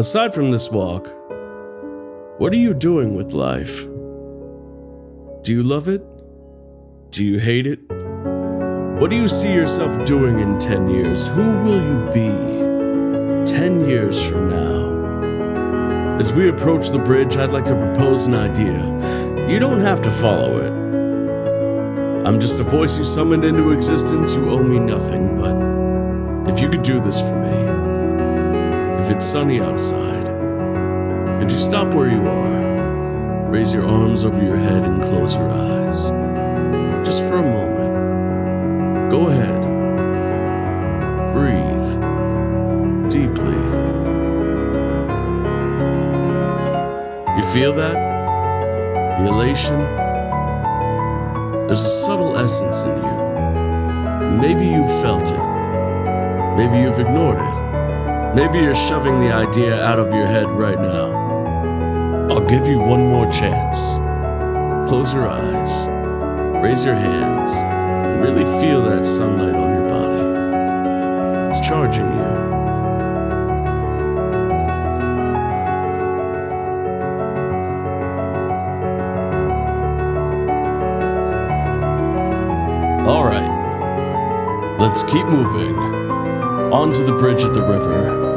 Aside from this walk, what are you doing with life? Do you love it? Do you hate it? What do you see yourself doing in 10 years? Who will you be 10 years from now? As we approach the bridge, I'd like to propose an idea. You don't have to follow it. I'm just a voice you summoned into existence. You owe me nothing, but if you could do this for me, if it's sunny outside, could you stop where you are? Raise your arms over your head and close your eyes. Just for a moment. Go ahead. Breathe deeply. You feel that? The elation? There's a subtle essence in you. Maybe you've felt it. Maybe you've ignored it. Maybe you're shoving the idea out of your head right now. I'll give you one more chance. Close your eyes, raise your hands, and really feel that sunlight on your body. It's charging you. All right, let's keep moving. Onto the bridge at the river.